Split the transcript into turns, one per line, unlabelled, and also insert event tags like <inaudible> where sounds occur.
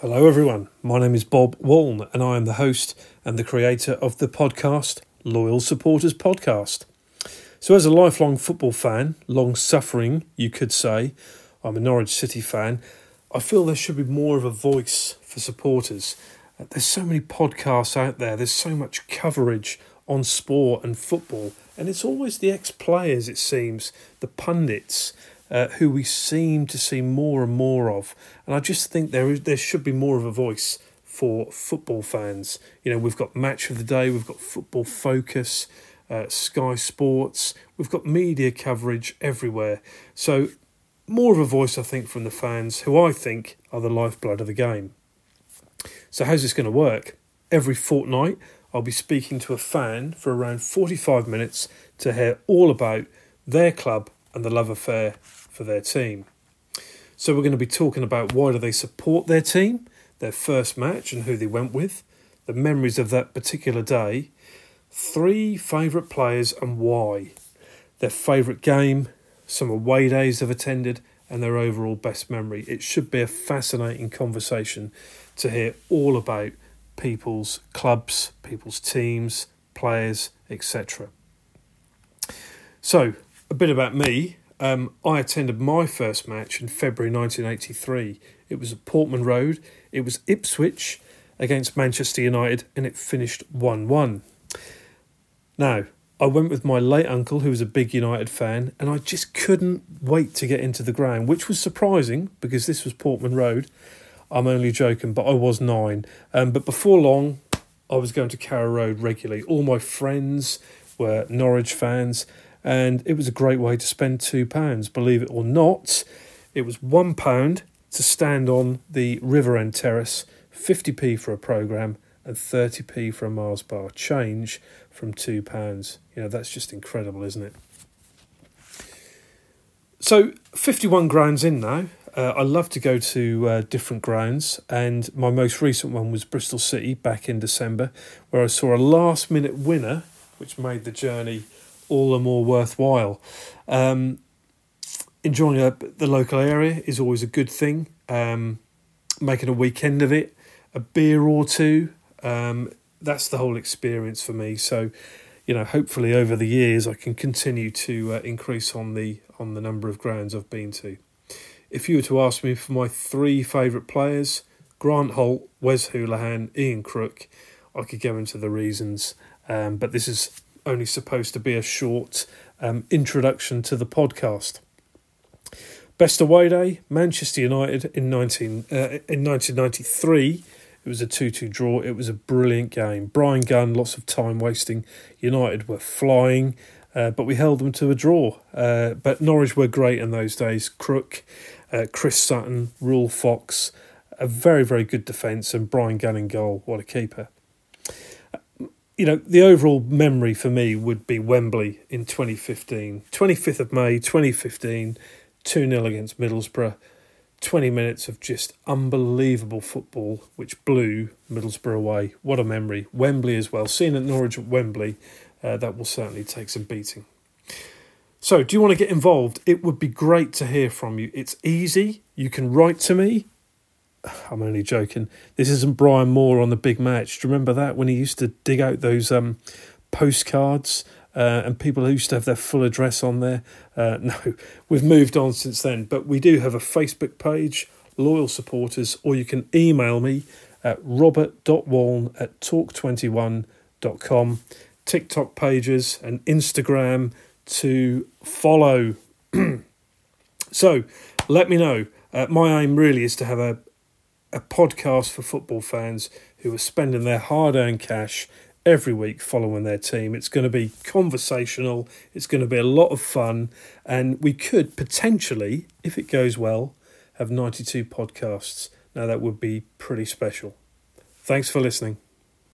Hello, everyone. My name is Bob Waln, and I am the host and the creator of the podcast Loyal Supporters Podcast. So, as a lifelong football fan, long suffering, you could say, I'm a Norwich City fan, I feel there should be more of a voice for supporters. Uh, there's so many podcasts out there, there's so much coverage on sport and football, and it's always the ex players, it seems, the pundits uh, who we seem to see more and more of. And I just think there is there should be more of a voice for football fans. You know, we've got Match of the Day, we've got Football Focus, uh, Sky Sports, we've got media coverage everywhere. So, more of a voice, I think, from the fans, who I think are the lifeblood of the game. So, how's this going to work? Every fortnight, I'll be speaking to a fan for around 45 minutes to hear all about their club and the love affair for their team. So we're going to be talking about why do they support their team, their first match and who they went with, the memories of that particular day, three favourite players and why, their favourite game, some away days they've attended, and their overall best memory. It should be a fascinating conversation to hear all about people's clubs, people's teams, players, etc. So, a bit about me. Um, I attended my first match in February 1983. It was at Portman Road. It was Ipswich against Manchester United, and it finished 1 1. Now, I went with my late uncle, who was a big United fan, and I just couldn't wait to get into the ground, which was surprising because this was Portman Road. I'm only joking, but I was nine. Um, but before long, I was going to Carrow Road regularly. All my friends were Norwich fans, and it was a great way to spend two pounds. Believe it or not, it was one pound to stand on the River End Terrace, 50p for a programme, and 30p for a Mars bar change from two pounds. You know, that's just incredible, isn't it? So, 51 grounds in now. Uh, I love to go to uh, different grounds, and my most recent one was Bristol City back in December, where I saw a last minute winner, which made the journey all the more worthwhile. Um, enjoying a, the local area is always a good thing. Um, making a weekend of it, a beer or two, um, that's the whole experience for me. So, you know, hopefully over the years I can continue to uh, increase on the on the number of grounds I've been to. If you were to ask me for my three favourite players, Grant Holt, Wes Hoolahan, Ian Crook, I could go into the reasons, um, but this is only supposed to be a short um, introduction to the podcast. Best away day, Manchester United in 19, uh, in 1993. It was a 2 2 draw. It was a brilliant game. Bryan Gunn, lots of time wasting. United were flying, uh, but we held them to a draw. Uh, but Norwich were great in those days. Crook, uh, Chris Sutton, Ruel Fox, a very, very good defence, and Bryan Gunn in goal. What a keeper you know, the overall memory for me would be Wembley in 2015. 25th of May 2015, 2 0 against Middlesbrough. 20 minutes of just unbelievable football, which blew Middlesbrough away. What a memory. Wembley as well. Seeing at Norwich at Wembley, uh, that will certainly take some beating. So, do you want to get involved? It would be great to hear from you. It's easy. You can write to me I'm only joking. This isn't Brian Moore on the big match. Do you remember that when he used to dig out those um, postcards uh, and people used to have their full address on there? Uh, <laughs> no, we've moved on since then. But we do have a Facebook page, Loyal Supporters, or you can email me at robert.waln at talk21.com, TikTok pages, and Instagram to follow. <clears throat> so let me know. Uh, my aim really is to have a, a podcast for football fans who are spending their hard earned cash every week following their team. It's going to be conversational, it's going to be a lot of fun, and we could potentially, if it goes well, have 92 podcasts. Now, that would be pretty special. Thanks for listening.